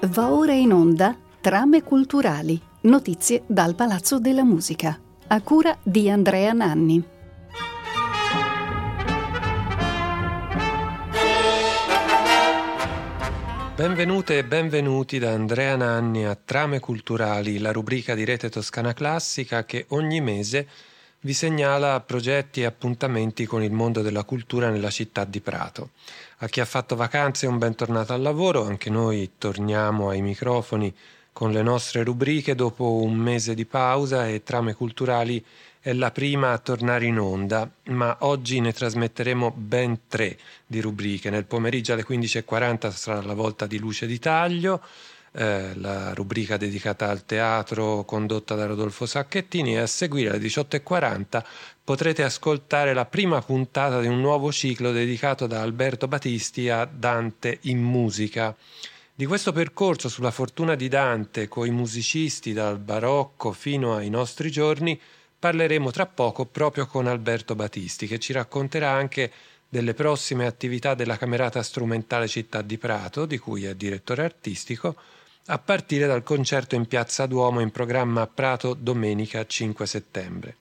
Va ora in onda Trame culturali, notizie dal Palazzo della Musica, a cura di Andrea Nanni. Benvenute e benvenuti da Andrea Nanni a Trame culturali, la rubrica di Rete Toscana Classica che ogni mese vi segnala progetti e appuntamenti con il mondo della cultura nella città di Prato. A chi ha fatto vacanze un bentornato al lavoro, anche noi torniamo ai microfoni con le nostre rubriche dopo un mese di pausa e Trame Culturali è la prima a tornare in onda, ma oggi ne trasmetteremo ben tre di rubriche. Nel pomeriggio alle 15.40 sarà la volta di Luce di Taglio, eh, la rubrica dedicata al teatro condotta da Rodolfo Sacchettini e a seguire alle 18.40 potrete ascoltare la prima puntata di un nuovo ciclo dedicato da Alberto Battisti a Dante in musica. Di questo percorso sulla fortuna di Dante coi musicisti dal barocco fino ai nostri giorni parleremo tra poco proprio con Alberto Battisti che ci racconterà anche delle prossime attività della Camerata Strumentale Città di Prato, di cui è direttore artistico, a partire dal concerto in Piazza Duomo in programma a Prato domenica 5 settembre.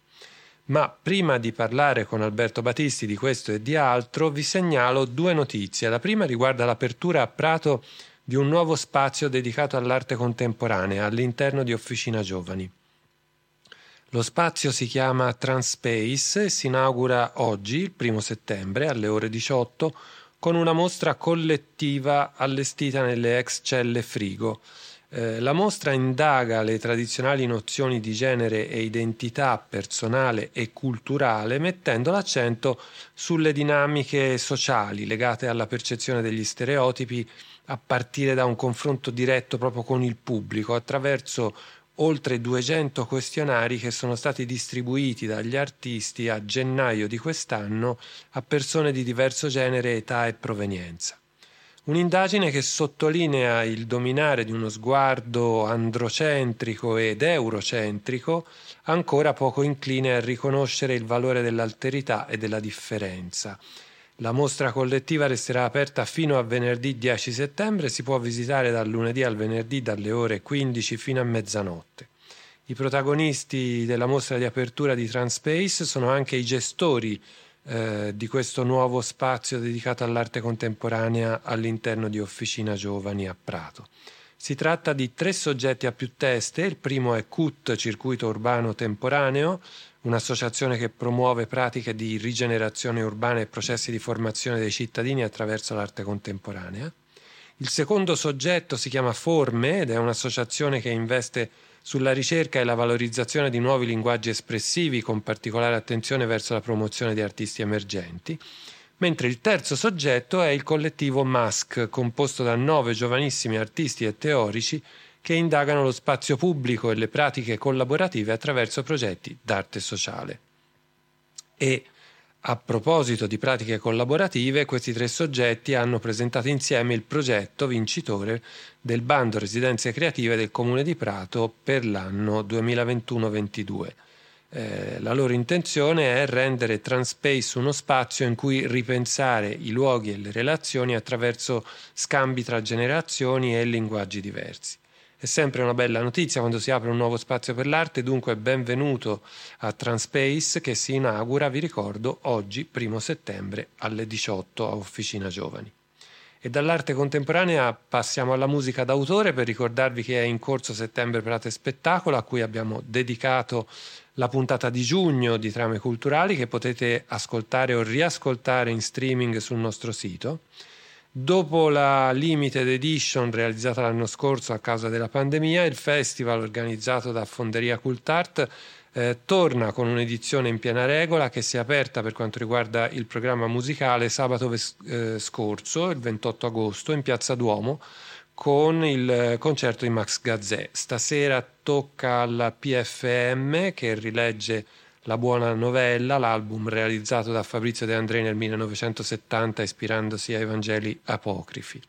Ma prima di parlare con Alberto Battisti di questo e di altro, vi segnalo due notizie. La prima riguarda l'apertura a Prato di un nuovo spazio dedicato all'arte contemporanea all'interno di Officina Giovani. Lo spazio si chiama Transpace e si inaugura oggi, il primo settembre, alle ore 18, con una mostra collettiva allestita nelle ex celle frigo. Eh, la mostra indaga le tradizionali nozioni di genere e identità personale e culturale, mettendo l'accento sulle dinamiche sociali legate alla percezione degli stereotipi a partire da un confronto diretto proprio con il pubblico attraverso oltre 200 questionari che sono stati distribuiti dagli artisti a gennaio di quest'anno a persone di diverso genere, età e provenienza. Un'indagine che sottolinea il dominare di uno sguardo androcentrico ed eurocentrico, ancora poco incline a riconoscere il valore dell'alterità e della differenza. La mostra collettiva resterà aperta fino a venerdì 10 settembre, si può visitare dal lunedì al venerdì dalle ore 15 fino a mezzanotte. I protagonisti della mostra di apertura di Transpace sono anche i gestori eh, di questo nuovo spazio dedicato all'arte contemporanea all'interno di Officina Giovani a Prato. Si tratta di tre soggetti a più teste, il primo è CUT, Circuito Urbano Temporaneo, un'associazione che promuove pratiche di rigenerazione urbana e processi di formazione dei cittadini attraverso l'arte contemporanea. Il secondo soggetto si chiama Forme ed è un'associazione che investe sulla ricerca e la valorizzazione di nuovi linguaggi espressivi con particolare attenzione verso la promozione di artisti emergenti, mentre il terzo soggetto è il collettivo MASC, composto da nove giovanissimi artisti e teorici che indagano lo spazio pubblico e le pratiche collaborative attraverso progetti d'arte sociale. E a proposito di pratiche collaborative, questi tre soggetti hanno presentato insieme il progetto vincitore del bando Residenze Creative del Comune di Prato per l'anno 2021-22. Eh, la loro intenzione è rendere Transpace uno spazio in cui ripensare i luoghi e le relazioni attraverso scambi tra generazioni e linguaggi diversi. È sempre una bella notizia quando si apre un nuovo spazio per l'arte, dunque benvenuto a Transpace che si inaugura, vi ricordo, oggi, primo settembre, alle 18 a Officina Giovani. E dall'arte contemporanea passiamo alla musica d'autore per ricordarvi che è in corso Settembre Prato e Spettacolo a cui abbiamo dedicato la puntata di giugno di Trame Culturali che potete ascoltare o riascoltare in streaming sul nostro sito. Dopo la limited edition realizzata l'anno scorso a causa della pandemia, il festival organizzato da Fonderia Cultart eh, torna con un'edizione in piena regola che si è aperta per quanto riguarda il programma musicale sabato ves- eh, scorso, il 28 agosto, in Piazza Duomo con il concerto di Max Gazzè. Stasera tocca alla PFM che rilegge la buona novella, l'album realizzato da Fabrizio De André nel 1970 ispirandosi ai Vangeli apocrifi.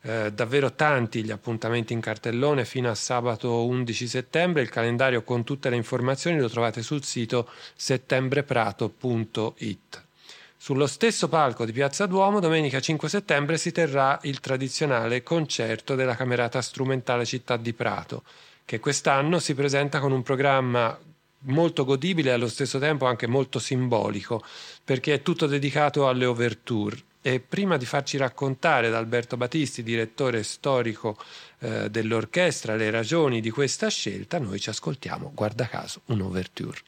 Eh, davvero tanti gli appuntamenti in cartellone fino a sabato 11 settembre. Il calendario con tutte le informazioni lo trovate sul sito settembre.prato.it. Sullo stesso palco di Piazza Duomo, domenica 5 settembre, si terrà il tradizionale concerto della Camerata Strumentale Città di Prato, che quest'anno si presenta con un programma molto godibile e allo stesso tempo anche molto simbolico, perché è tutto dedicato alle overture. E prima di farci raccontare da Alberto Battisti, direttore storico eh, dell'orchestra, le ragioni di questa scelta, noi ci ascoltiamo, guarda caso, un'overture.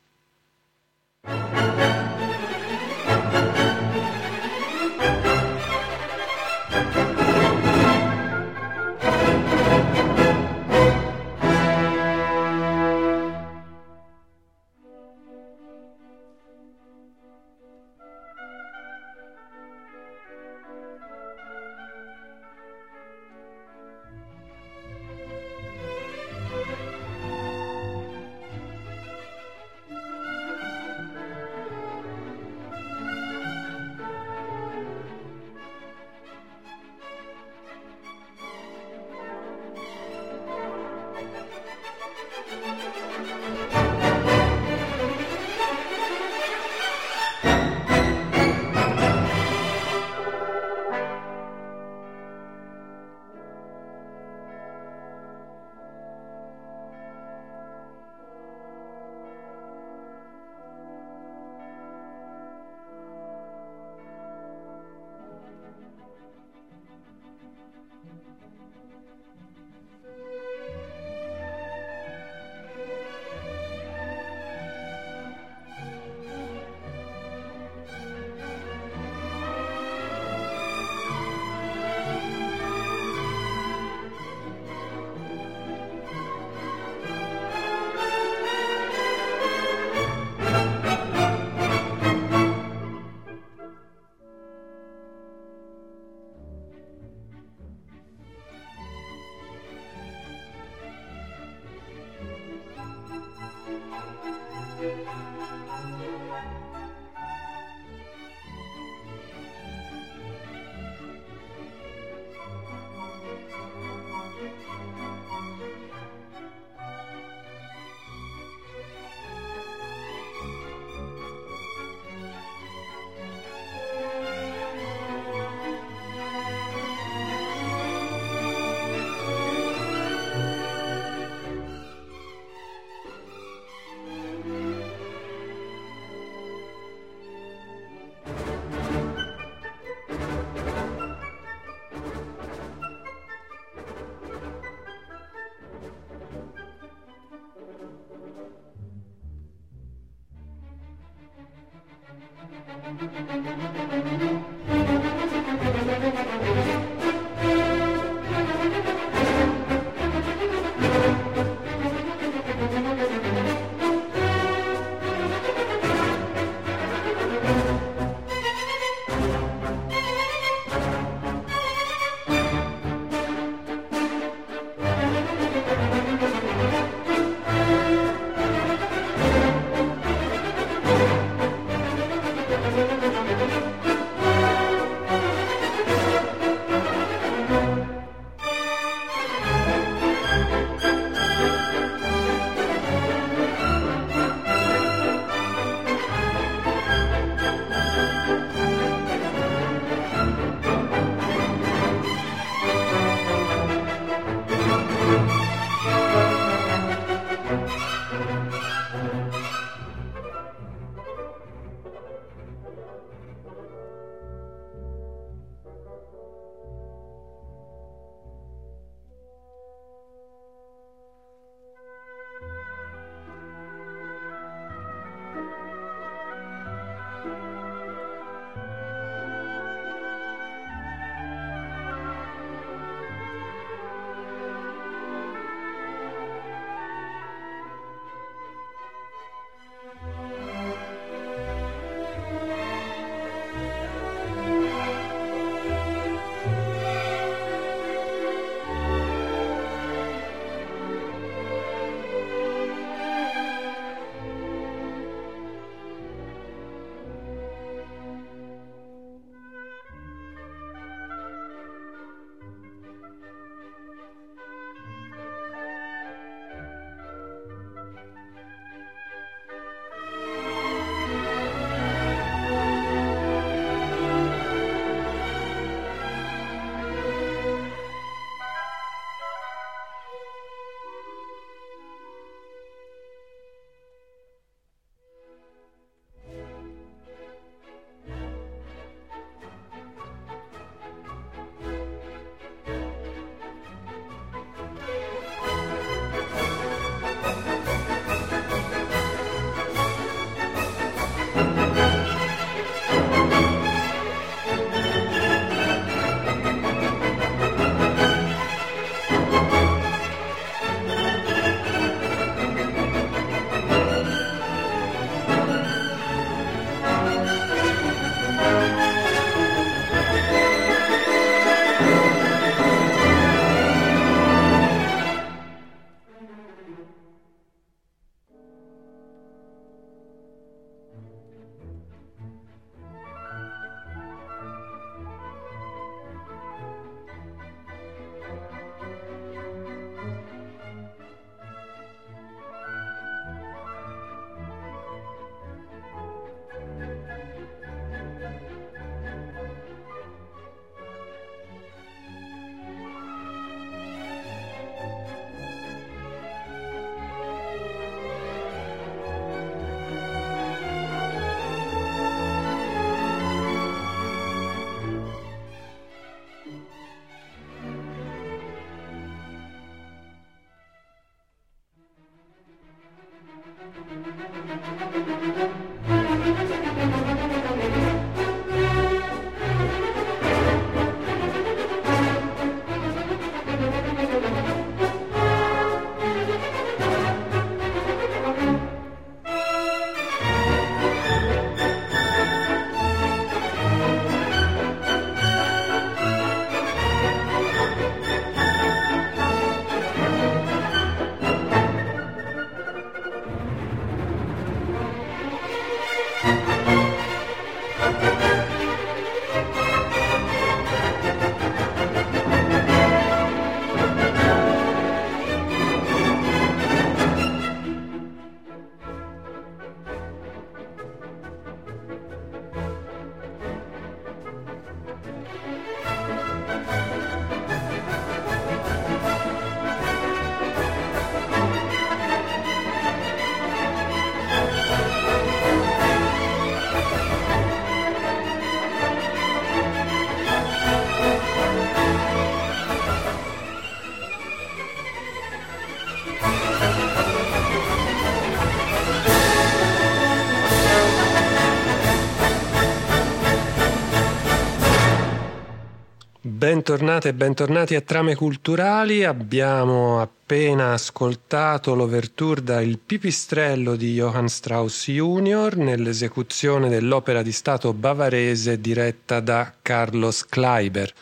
Bentornate e bentornati a Trame Culturali. Abbiamo appena ascoltato l'overture da Il Pipistrello di Johann Strauss Jr. nell'esecuzione dell'opera di Stato bavarese diretta da Carlos Kleiber.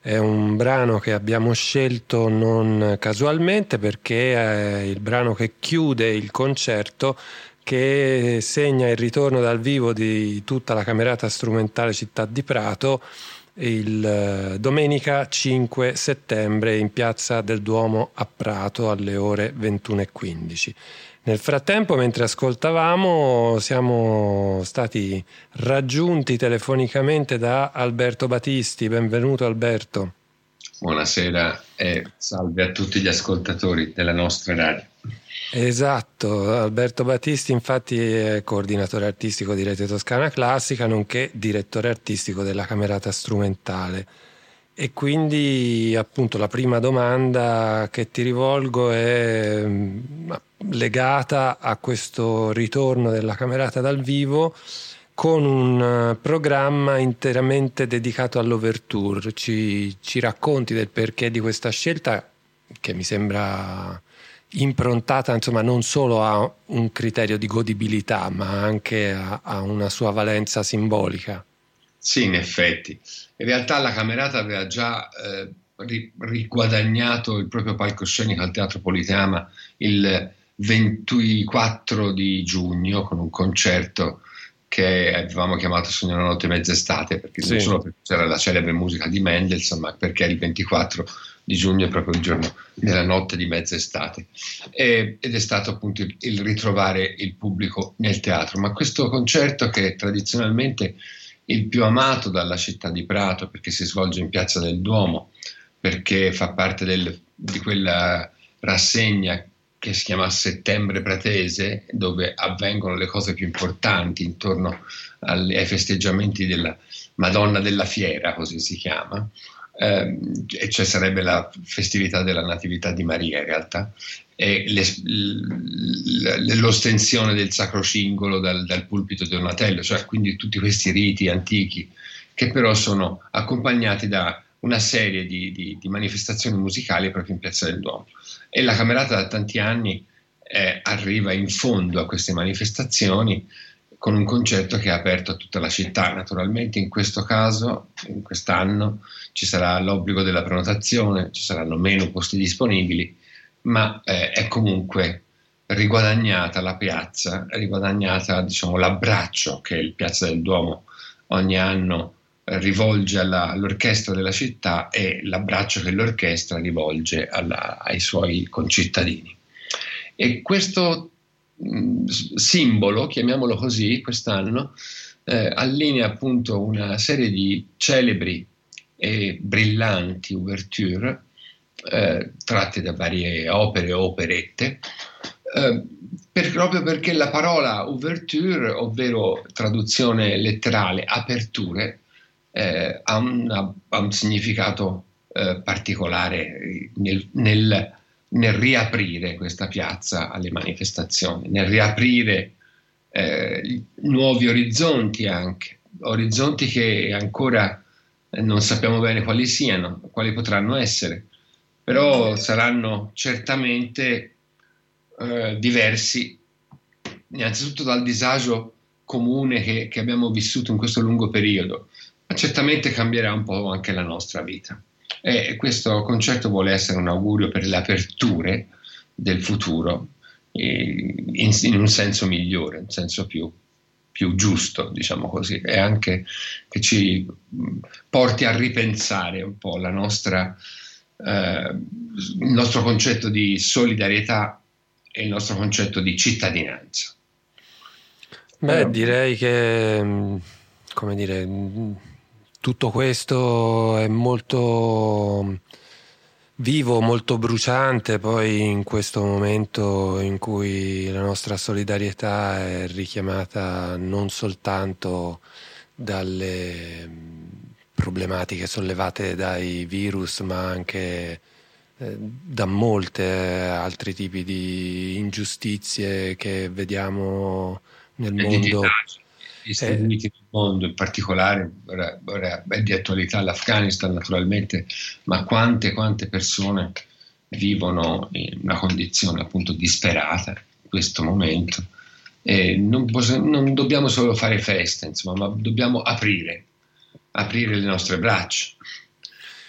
È un brano che abbiamo scelto non casualmente perché è il brano che chiude il concerto che segna il ritorno dal vivo di tutta la camerata strumentale Città di Prato il eh, domenica 5 settembre in piazza del Duomo a Prato alle ore 21.15. Nel frattempo, mentre ascoltavamo, siamo stati raggiunti telefonicamente da Alberto Battisti. Benvenuto Alberto. Buonasera e salve a tutti gli ascoltatori della nostra radio. Esatto, Alberto Battisti infatti è coordinatore artistico di Rete Toscana Classica, nonché direttore artistico della Camerata Strumentale. E quindi appunto la prima domanda che ti rivolgo è legata a questo ritorno della Camerata dal vivo con un programma interamente dedicato all'overture. Ci, ci racconti del perché di questa scelta che mi sembra improntata insomma, non solo a un criterio di godibilità, ma anche a, a, una sua valenza simbolica. Sì, in effetti. In realtà la Camerata aveva già eh, riguadagnato il proprio palcoscenico al Teatro Politeama il 24 di giugno con un concerto che avevamo chiamato Sogno una notte mezz'estate, perché sì. non solo perché c'era la celebre musica di Mendelssohn, ma perché il 24 di giugno è proprio il giorno della notte di mezz'estate. E, ed è stato appunto il, il, ritrovare il pubblico nel teatro. Ma questo concerto, che è tradizionalmente il più amato dalla città di Prato, perché si svolge in piazza del Duomo, perché fa parte del, di quella rassegna che si chiama Settembre Pratese, dove avvengono le cose più importanti intorno alle, ai festeggiamenti della Madonna della Fiera, così si chiama, eh, e cioè sarebbe la festività della Natività di Maria in realtà, e le, l'ostensione del Sacro Cingolo dal, dal pulpito di Donatello, cioè quindi tutti questi riti antichi che però sono accompagnati da una serie di, di, di manifestazioni musicali proprio in Piazza del Duomo e la Camerata da tanti anni eh, arriva in fondo a queste manifestazioni con un concerto che è aperto a tutta la città. Naturalmente in questo caso, in quest'anno, ci sarà l'obbligo della prenotazione, ci saranno meno posti disponibili, ma eh, è comunque riguadagnata la piazza, riguadagnata diciamo, l'abbraccio che il Piazza del Duomo ogni anno rivolge alla, all'orchestra della città e l'abbraccio che l'orchestra rivolge alla, ai suoi concittadini. E questo mh, simbolo, chiamiamolo così, quest'anno, eh, allinea appunto una serie di celebri e brillanti ouverture eh, tratte da varie opere o operette, eh, per, proprio perché la parola ouverture, ovvero traduzione letterale aperture, eh, ha, un, ha, un, significato eh, particolare nel, nel, nel, riaprire questa piazza alle manifestazioni, nel riaprire eh, nuovi orizzonti anche, orizzonti che ancora non sappiamo bene quali siano, quali potranno essere, però saranno certamente eh, diversi innanzitutto dal disagio comune che, che abbiamo vissuto in questo lungo periodo certamente cambierà un po' anche la nostra vita. E questo concerto vuole essere un augurio per le aperture del futuro in, in un senso migliore, in un senso più, più giusto, diciamo così, e anche che ci porti a ripensare un po' la nostra, eh, il nostro concetto di solidarietà e il nostro concetto di cittadinanza. Beh, direi che, come dire, tutto questo è molto vivo, molto bruciante, poi in questo momento in cui la nostra solidarietà è richiamata non soltanto dalle problematiche sollevate dai virus, ma anche eh, da molte altri tipi di ingiustizie che vediamo nel mondo. Distribuiti eh. nel mondo, in particolare è di attualità l'Afghanistan naturalmente, ma quante, quante persone vivono in una condizione appunto disperata in questo momento. E non, non dobbiamo solo fare feste, insomma, ma dobbiamo aprire, aprire le nostre braccia,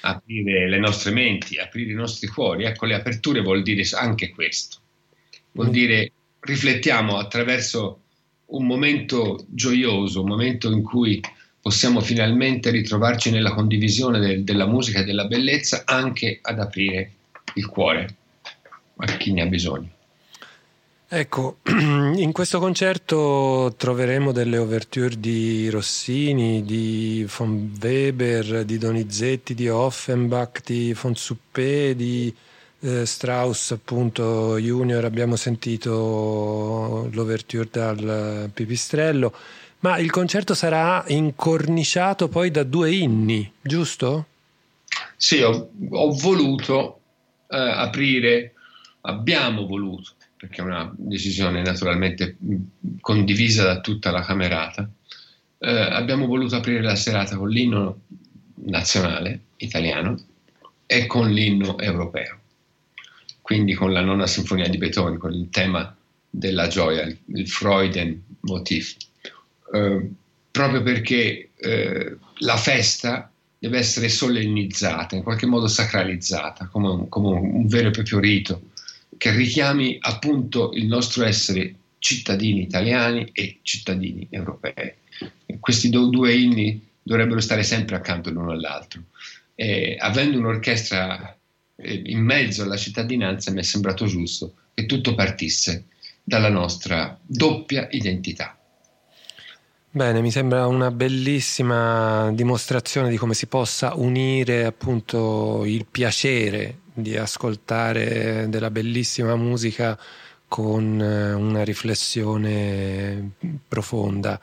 aprire le nostre menti, aprire i nostri cuori. Ecco, le aperture vuol dire anche questo. Vuol mm. dire riflettiamo attraverso un momento gioioso, un momento in cui possiamo finalmente ritrovarci nella condivisione de- della musica e della bellezza anche ad aprire il cuore a chi ne ha bisogno. Ecco, in questo concerto troveremo delle ouverture di Rossini, di von Weber, di Donizetti, di Offenbach, di von Suppé, di eh, Strauss appunto Junior, abbiamo sentito l'ouverture dal Pipistrello, ma il concerto sarà incorniciato poi da due inni, giusto? Sì, ho, ho voluto eh, aprire, abbiamo voluto perché è una decisione naturalmente condivisa da tutta la Camerata, eh, abbiamo voluto aprire la serata con l'inno nazionale italiano e con l'inno europeo, quindi con la nona sinfonia di Beethoven, con il tema della gioia, il, Freuden motif, eh, proprio perché eh, la festa deve essere solennizzata, in qualche modo sacralizzata, come un, come un vero e proprio rito che richiami appunto il nostro essere cittadini italiani e cittadini europei. Questi due inni dovrebbero stare sempre accanto l'uno all'altro. E, avendo un'orchestra in mezzo alla cittadinanza mi è sembrato giusto che tutto partisse dalla nostra doppia identità. Bene, mi sembra una bellissima dimostrazione di come si possa unire appunto il piacere di ascoltare della bellissima musica con eh, una riflessione profonda.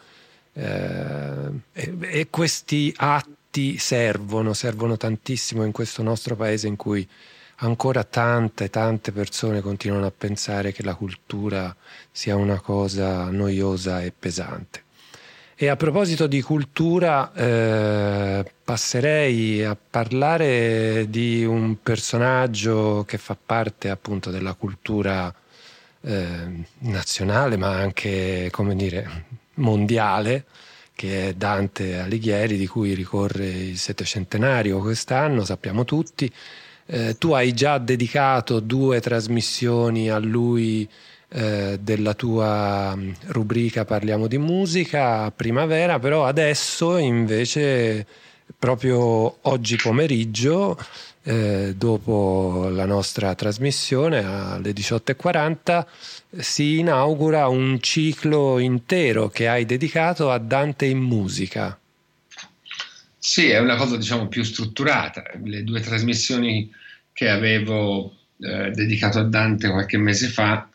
Eh, e, e, questi atti servono, servono tantissimo in questo nostro paese in cui ancora tante, tante persone continuano a pensare che la cultura sia una cosa noiosa e pesante. E a proposito di cultura, eh, passerei a parlare di un personaggio che fa parte appunto della cultura eh, nazionale, ma anche, come dire, mondiale, che è Dante Alighieri, di cui ricorre il settecentenario quest'anno, sappiamo tutti. Eh, tu hai già dedicato due trasmissioni a lui eh, della tua mm, rubrica Parliamo di musica primavera, però adesso invece proprio oggi pomeriggio eh, dopo la nostra trasmissione alle 18.40 si inaugura un ciclo intero che hai dedicato a Dante in musica. Sì, è una cosa diciamo più strutturata. Le due trasmissioni che avevo eh, dedicato a Dante qualche mese fa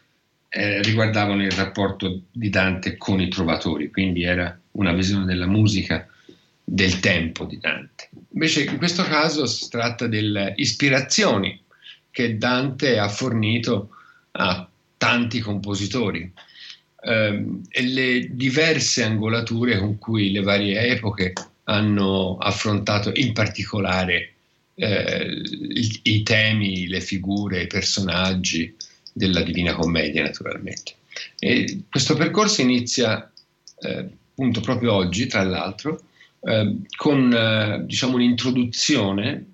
eh, riguardavano il rapporto di Dante con i trovatori, quindi era una visione della musica del tempo di Dante. Invece in questo caso si tratta delle ispirazioni che Dante ha fornito a tanti compositori ehm, e le diverse angolature con cui le varie epoche hanno affrontato in particolare eh, i, i, temi, le figure, i personaggi, della Divina Commedia naturalmente. E questo percorso inizia eh, appunto proprio oggi, tra l'altro, eh, con eh, diciamo un'introduzione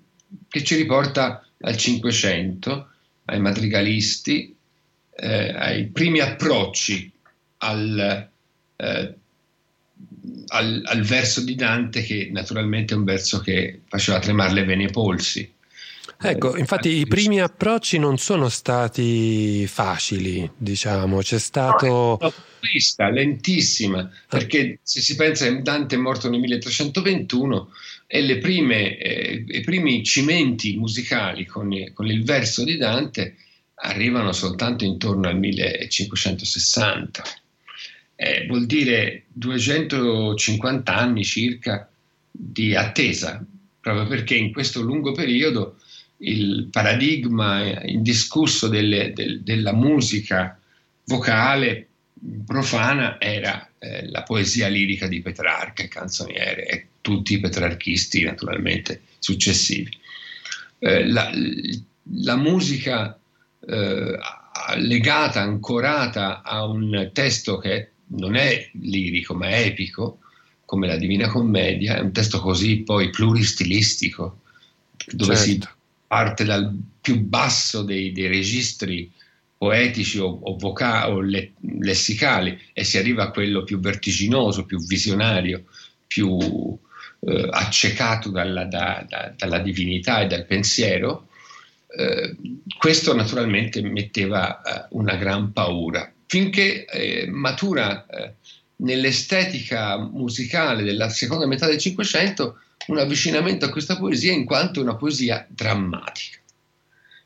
che ci riporta al Cinquecento, ai madrigalisti, eh, ai primi approcci al, eh, al, al, verso di Dante, che naturalmente è un verso che faceva tremare le vene ai polsi. Ecco, infatti i primi approcci non sono stati facili, diciamo, c'è stato... Questa, lentissima, perché se si pensa che Dante è morto nel 1321 e prime, eh, i primi cimenti musicali con, con il verso di Dante arrivano soltanto intorno al 1560. Eh, vuol dire 250 anni circa di attesa, proprio perché in questo lungo periodo il paradigma indiscusso delle, del, della musica vocale profana era eh, la poesia lirica di Petrarca, canzoniere e tutti i petrarchisti naturalmente successivi. Eh, la, la, musica eh, legata, ancorata a un testo che non è lirico ma è epico, come la Divina Commedia, è un testo così poi pluristilistico, dove certo. si parte dal più basso dei, dei registri poetici o, o, voca- o le- lessicali e si arriva a quello più vertiginoso, più visionario, più eh, accecato dalla, da, da, dalla, divinità e dal pensiero, eh, questo naturalmente metteva eh, una gran paura. Finché eh, matura eh, nell'estetica musicale della seconda metà del Cinquecento un avvicinamento a questa poesia in quanto una poesia drammatica.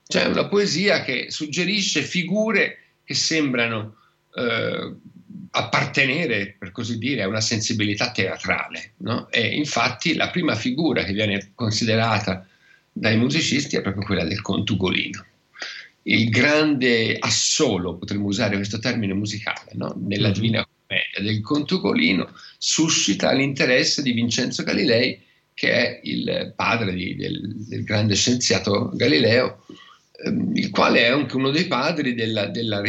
Cioè una poesia che suggerisce figure che sembrano eh, appartenere, per così dire, a una sensibilità teatrale. No? E infatti la prima figura che viene considerata dai musicisti è proprio quella del contugolino. Il grande assolo, potremmo usare questo termine musicale, no? nella mm-hmm. Divina Commedia del contugolino, suscita l'interesse di Vincenzo Galilei, che è il padre di, del, del grande scienziato Galileo, Ehm, il quale è anche uno dei padri della, della,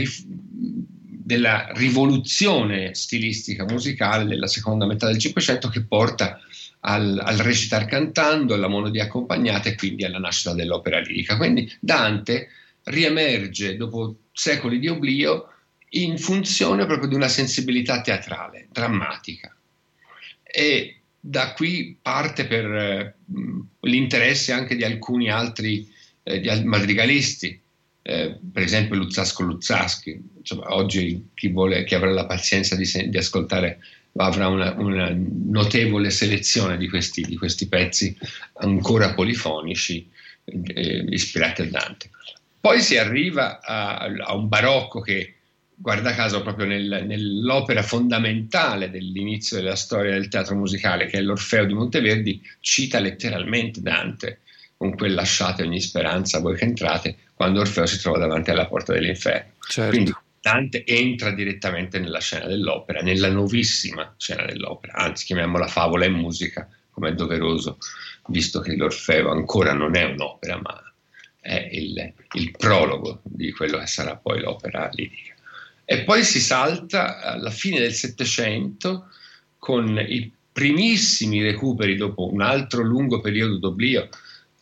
della, rivoluzione stilistica musicale della seconda metà del Cinquecento che porta al, al recitar cantando, alla monodia accompagnata e quindi alla nascita dell'opera lirica. Quindi Dante riemerge dopo secoli di oblio in funzione proprio di una sensibilità teatrale, drammatica. E da qui parte per eh, l'interesse anche di alcuni altri eh, madrigalisti, eh, per esempio Luzzasco Luzzaschi. Insomma, oggi chi, vuole, chi avrà la pazienza di, di ascoltare avrà una, una, notevole selezione di questi, di questi pezzi ancora polifonici eh, ispirati a Dante. Poi si arriva a, a, un barocco che, guarda caso, proprio nel, nell'opera fondamentale dell'inizio della storia del teatro musicale, che è l'Orfeo di Monteverdi, cita letteralmente Dante con quel lasciate ogni speranza voi che entrate, quando Orfeo si trova davanti alla porta dell'inferno. Certo. Quindi Dante entra direttamente nella scena dell'opera, nella nuovissima scena dell'opera, anzi chiamiamola favola e musica, come è doveroso, visto che l'Orfeo ancora non è un'opera, ma è il, il prologo di quello che sarà poi l'opera lirica. E poi si salta alla fine del Settecento con i primissimi recuperi dopo un altro lungo periodo d'oblio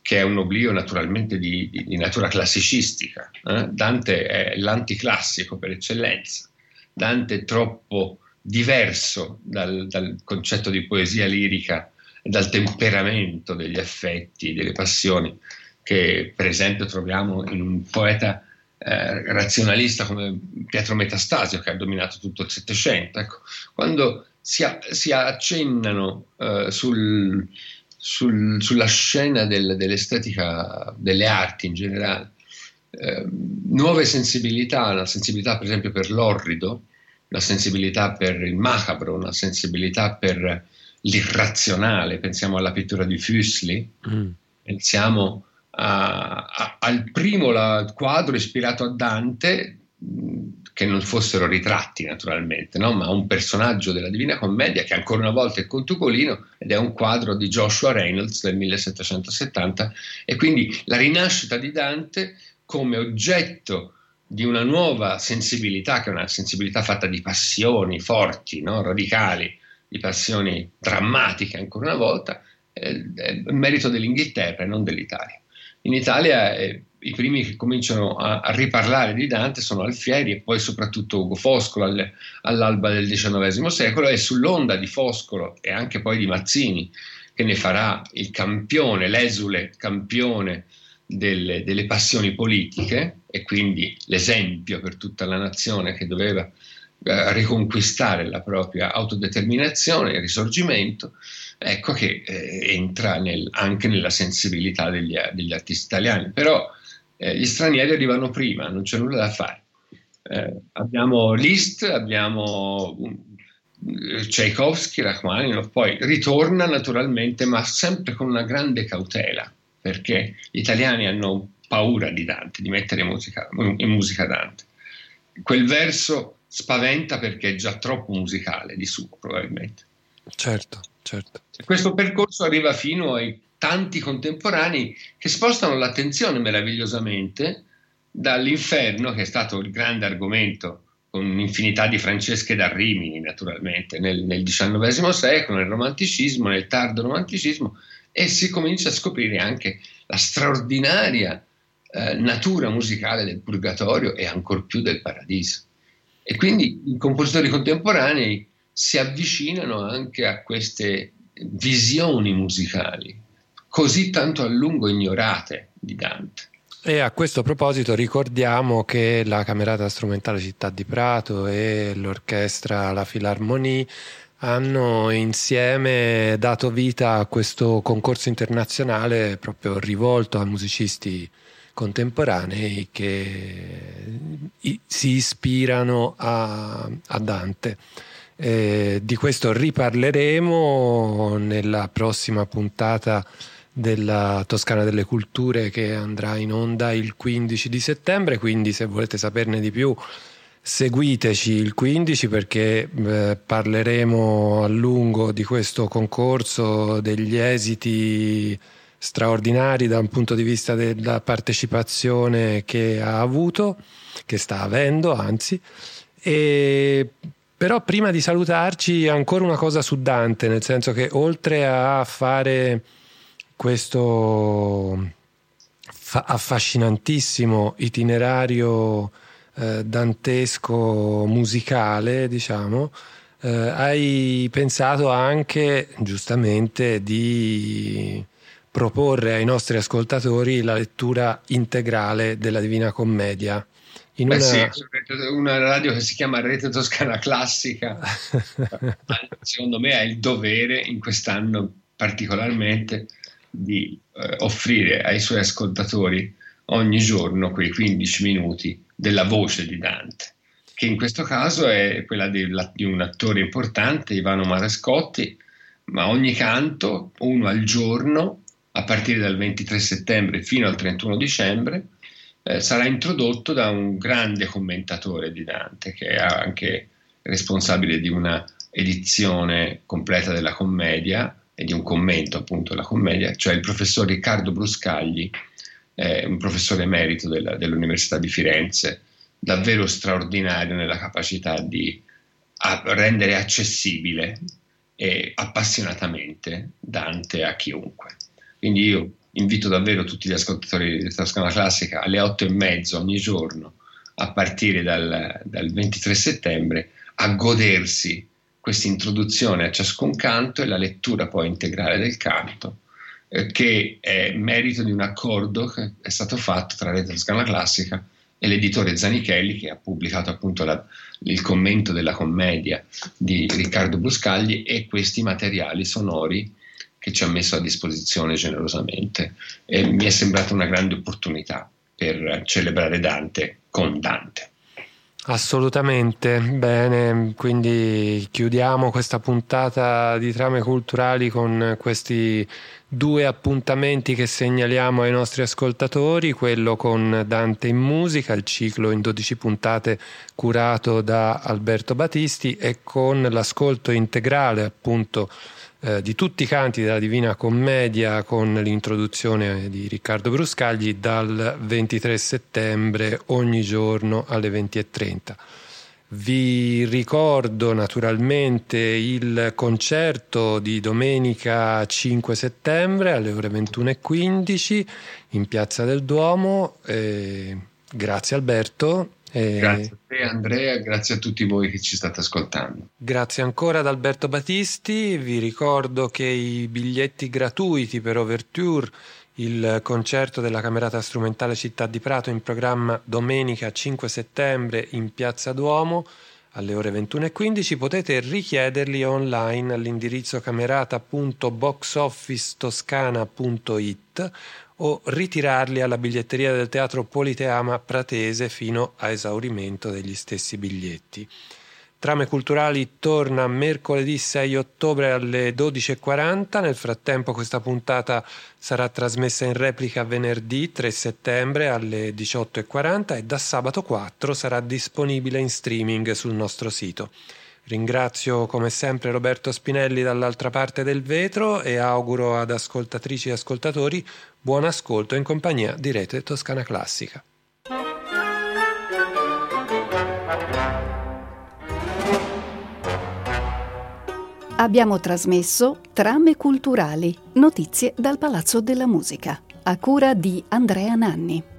che è un oblio naturalmente di, di, di natura classicistica. Eh? Dante è l'anticlassico per eccellenza. Dante è troppo diverso dal, dal concetto di poesia lirica dal temperamento degli affetti, delle passioni, che per esempio troviamo in un poeta eh, razionalista come Pietro Metastasio, che ha dominato tutto il Settecento. Ecco, quando si, si accennano eh, sul, sul, sulla scena del, dell'estetica delle arti in generale. Eh, nuove sensibilità, la sensibilità per esempio per l'orrido, la sensibilità per il macabro, una sensibilità per l'irrazionale, pensiamo alla pittura di Fuseli, mm. pensiamo a, a, al primo la, quadro ispirato a Dante, che non fossero ritratti naturalmente, no? ma un personaggio della Divina Commedia che ancora una volta è Contucolino ed è un quadro di Joshua Reynolds del 1770 e quindi la rinascita di Dante come oggetto di una nuova sensibilità, che è una sensibilità fatta di passioni forti, no? radicali, di passioni drammatiche ancora una volta, è merito dell'Inghilterra e non dell'Italia. In Italia eh, i primi che cominciano a, a, riparlare di Dante sono Alfieri e poi soprattutto Ugo Foscolo alle, all'alba del XIX secolo e sull'onda di Foscolo e anche poi di Mazzini che ne farà il campione, l'esule campione delle, delle passioni politiche e quindi l'esempio per tutta la nazione che doveva eh, riconquistare la propria autodeterminazione, il risorgimento, ecco che eh, entra nel, anche nella sensibilità degli, degli artisti italiani. Però eh, gli stranieri arrivano prima, non c'è nulla da fare. Eh, abbiamo Liszt, abbiamo uh, Tchaikovsky, Rachmaninoff, poi ritorna naturalmente, ma sempre con una grande cautela, perché gli italiani hanno paura di Dante, di mettere musica, in musica Dante. Quel verso spaventa perché è già troppo musicale di suo, probabilmente. Certo, certo. Questo percorso arriva fino ai tanti contemporanei che spostano l'attenzione meravigliosamente dall'inferno, che è stato il grande argomento con un'infinità di Francesche da Rimini, naturalmente, nel, nel XIX secolo, nel romanticismo, nel tardo romanticismo, e si comincia a scoprire anche la straordinaria eh, natura musicale del purgatorio e ancor più del paradiso. E quindi i compositori contemporanei si avvicinano anche a queste visioni musicali, così tanto a lungo ignorate di Dante. E a questo proposito ricordiamo che la Camerata Strumentale Città di Prato e l'orchestra La Filarmonie hanno insieme dato vita a questo concorso internazionale proprio rivolto a musicisti contemporanei che si ispirano a, a Dante. Eh, di questo riparleremo nella prossima puntata della Toscana delle Culture che andrà in onda il 15 di settembre, quindi se volete saperne di più seguiteci il 15 perché eh, parleremo a lungo di questo concorso, degli esiti straordinari da un punto di vista della partecipazione che ha avuto, che sta avendo anzi. E però prima di salutarci ancora una cosa su Dante, nel senso che oltre a fare questo affascinantissimo itinerario eh, dantesco musicale, diciamo, eh, hai pensato anche giustamente di proporre ai nostri ascoltatori la lettura integrale della Divina Commedia. In Beh, una... Sì, una radio che si chiama Rete Toscana Classica, secondo me ha il dovere in quest'anno particolarmente di eh, offrire ai suoi ascoltatori ogni giorno quei 15 minuti della voce di Dante, che in questo caso è quella di, di un attore importante, Ivano Marescotti, ma ogni canto, uno al giorno, a partire dal 23 settembre fino al 31 dicembre, eh, sarà introdotto da un grande commentatore di Dante, che è anche responsabile di una edizione completa della commedia e di un commento appunto della commedia, cioè il professor Riccardo Bruscagli, eh, un professore emerito della, dell'Università di Firenze, davvero straordinario nella capacità di rendere accessibile e appassionatamente Dante a chiunque. Quindi io invito davvero tutti gli ascoltatori di Toscana Classica alle otto e mezzo ogni giorno, a partire dal, dal 23 settembre, a godersi questa introduzione a ciascun canto e la lettura poi integrale del canto, eh, che è merito di un accordo che è stato fatto tra Rete Toscana Classica e l'editore Zanichelli che ha pubblicato appunto la, il commento della commedia di Riccardo Bruscagli e questi materiali sonori che ci ha messo a disposizione generosamente e mi è sembrata una grande opportunità per celebrare Dante con Dante. Assolutamente, bene, quindi chiudiamo questa puntata di trame culturali con questi due appuntamenti che segnaliamo ai nostri ascoltatori, quello con Dante in musica, il ciclo in 12 puntate curato da Alberto Battisti e con l'ascolto integrale appunto eh, di tutti i canti della Divina Commedia con l'introduzione di Riccardo Bruscagli dal 23 settembre ogni giorno alle 20.30. Vi ricordo naturalmente il concerto di domenica 5 settembre alle ore 21.15 in Piazza del Duomo. Eh, grazie Alberto e... Grazie a te Andrea, grazie a tutti voi che ci state ascoltando. Grazie ancora ad Alberto Battisti, vi ricordo che i biglietti gratuiti per Overture, il concerto della Camerata Strumentale Città di Prato in programma domenica 5 settembre in Piazza Duomo alle ore 21.15 potete richiederli online all'indirizzo camerata.boxofficetoscana.it o ritirarli alla biglietteria del Teatro Politeama Pratese fino a esaurimento degli stessi biglietti. Trame Culturali torna mercoledì 6 ottobre alle 12.40. Nel frattempo questa puntata sarà trasmessa in replica venerdì 3 settembre alle 18.40 e da sabato 4 sarà disponibile in streaming sul nostro sito. Ringrazio come sempre Roberto Spinelli dall'altra parte del vetro e auguro ad ascoltatrici e ascoltatori buon ascolto in compagnia di Rete Toscana Classica. Abbiamo trasmesso Trame culturali, notizie dal Palazzo della Musica, a cura di Andrea Nanni.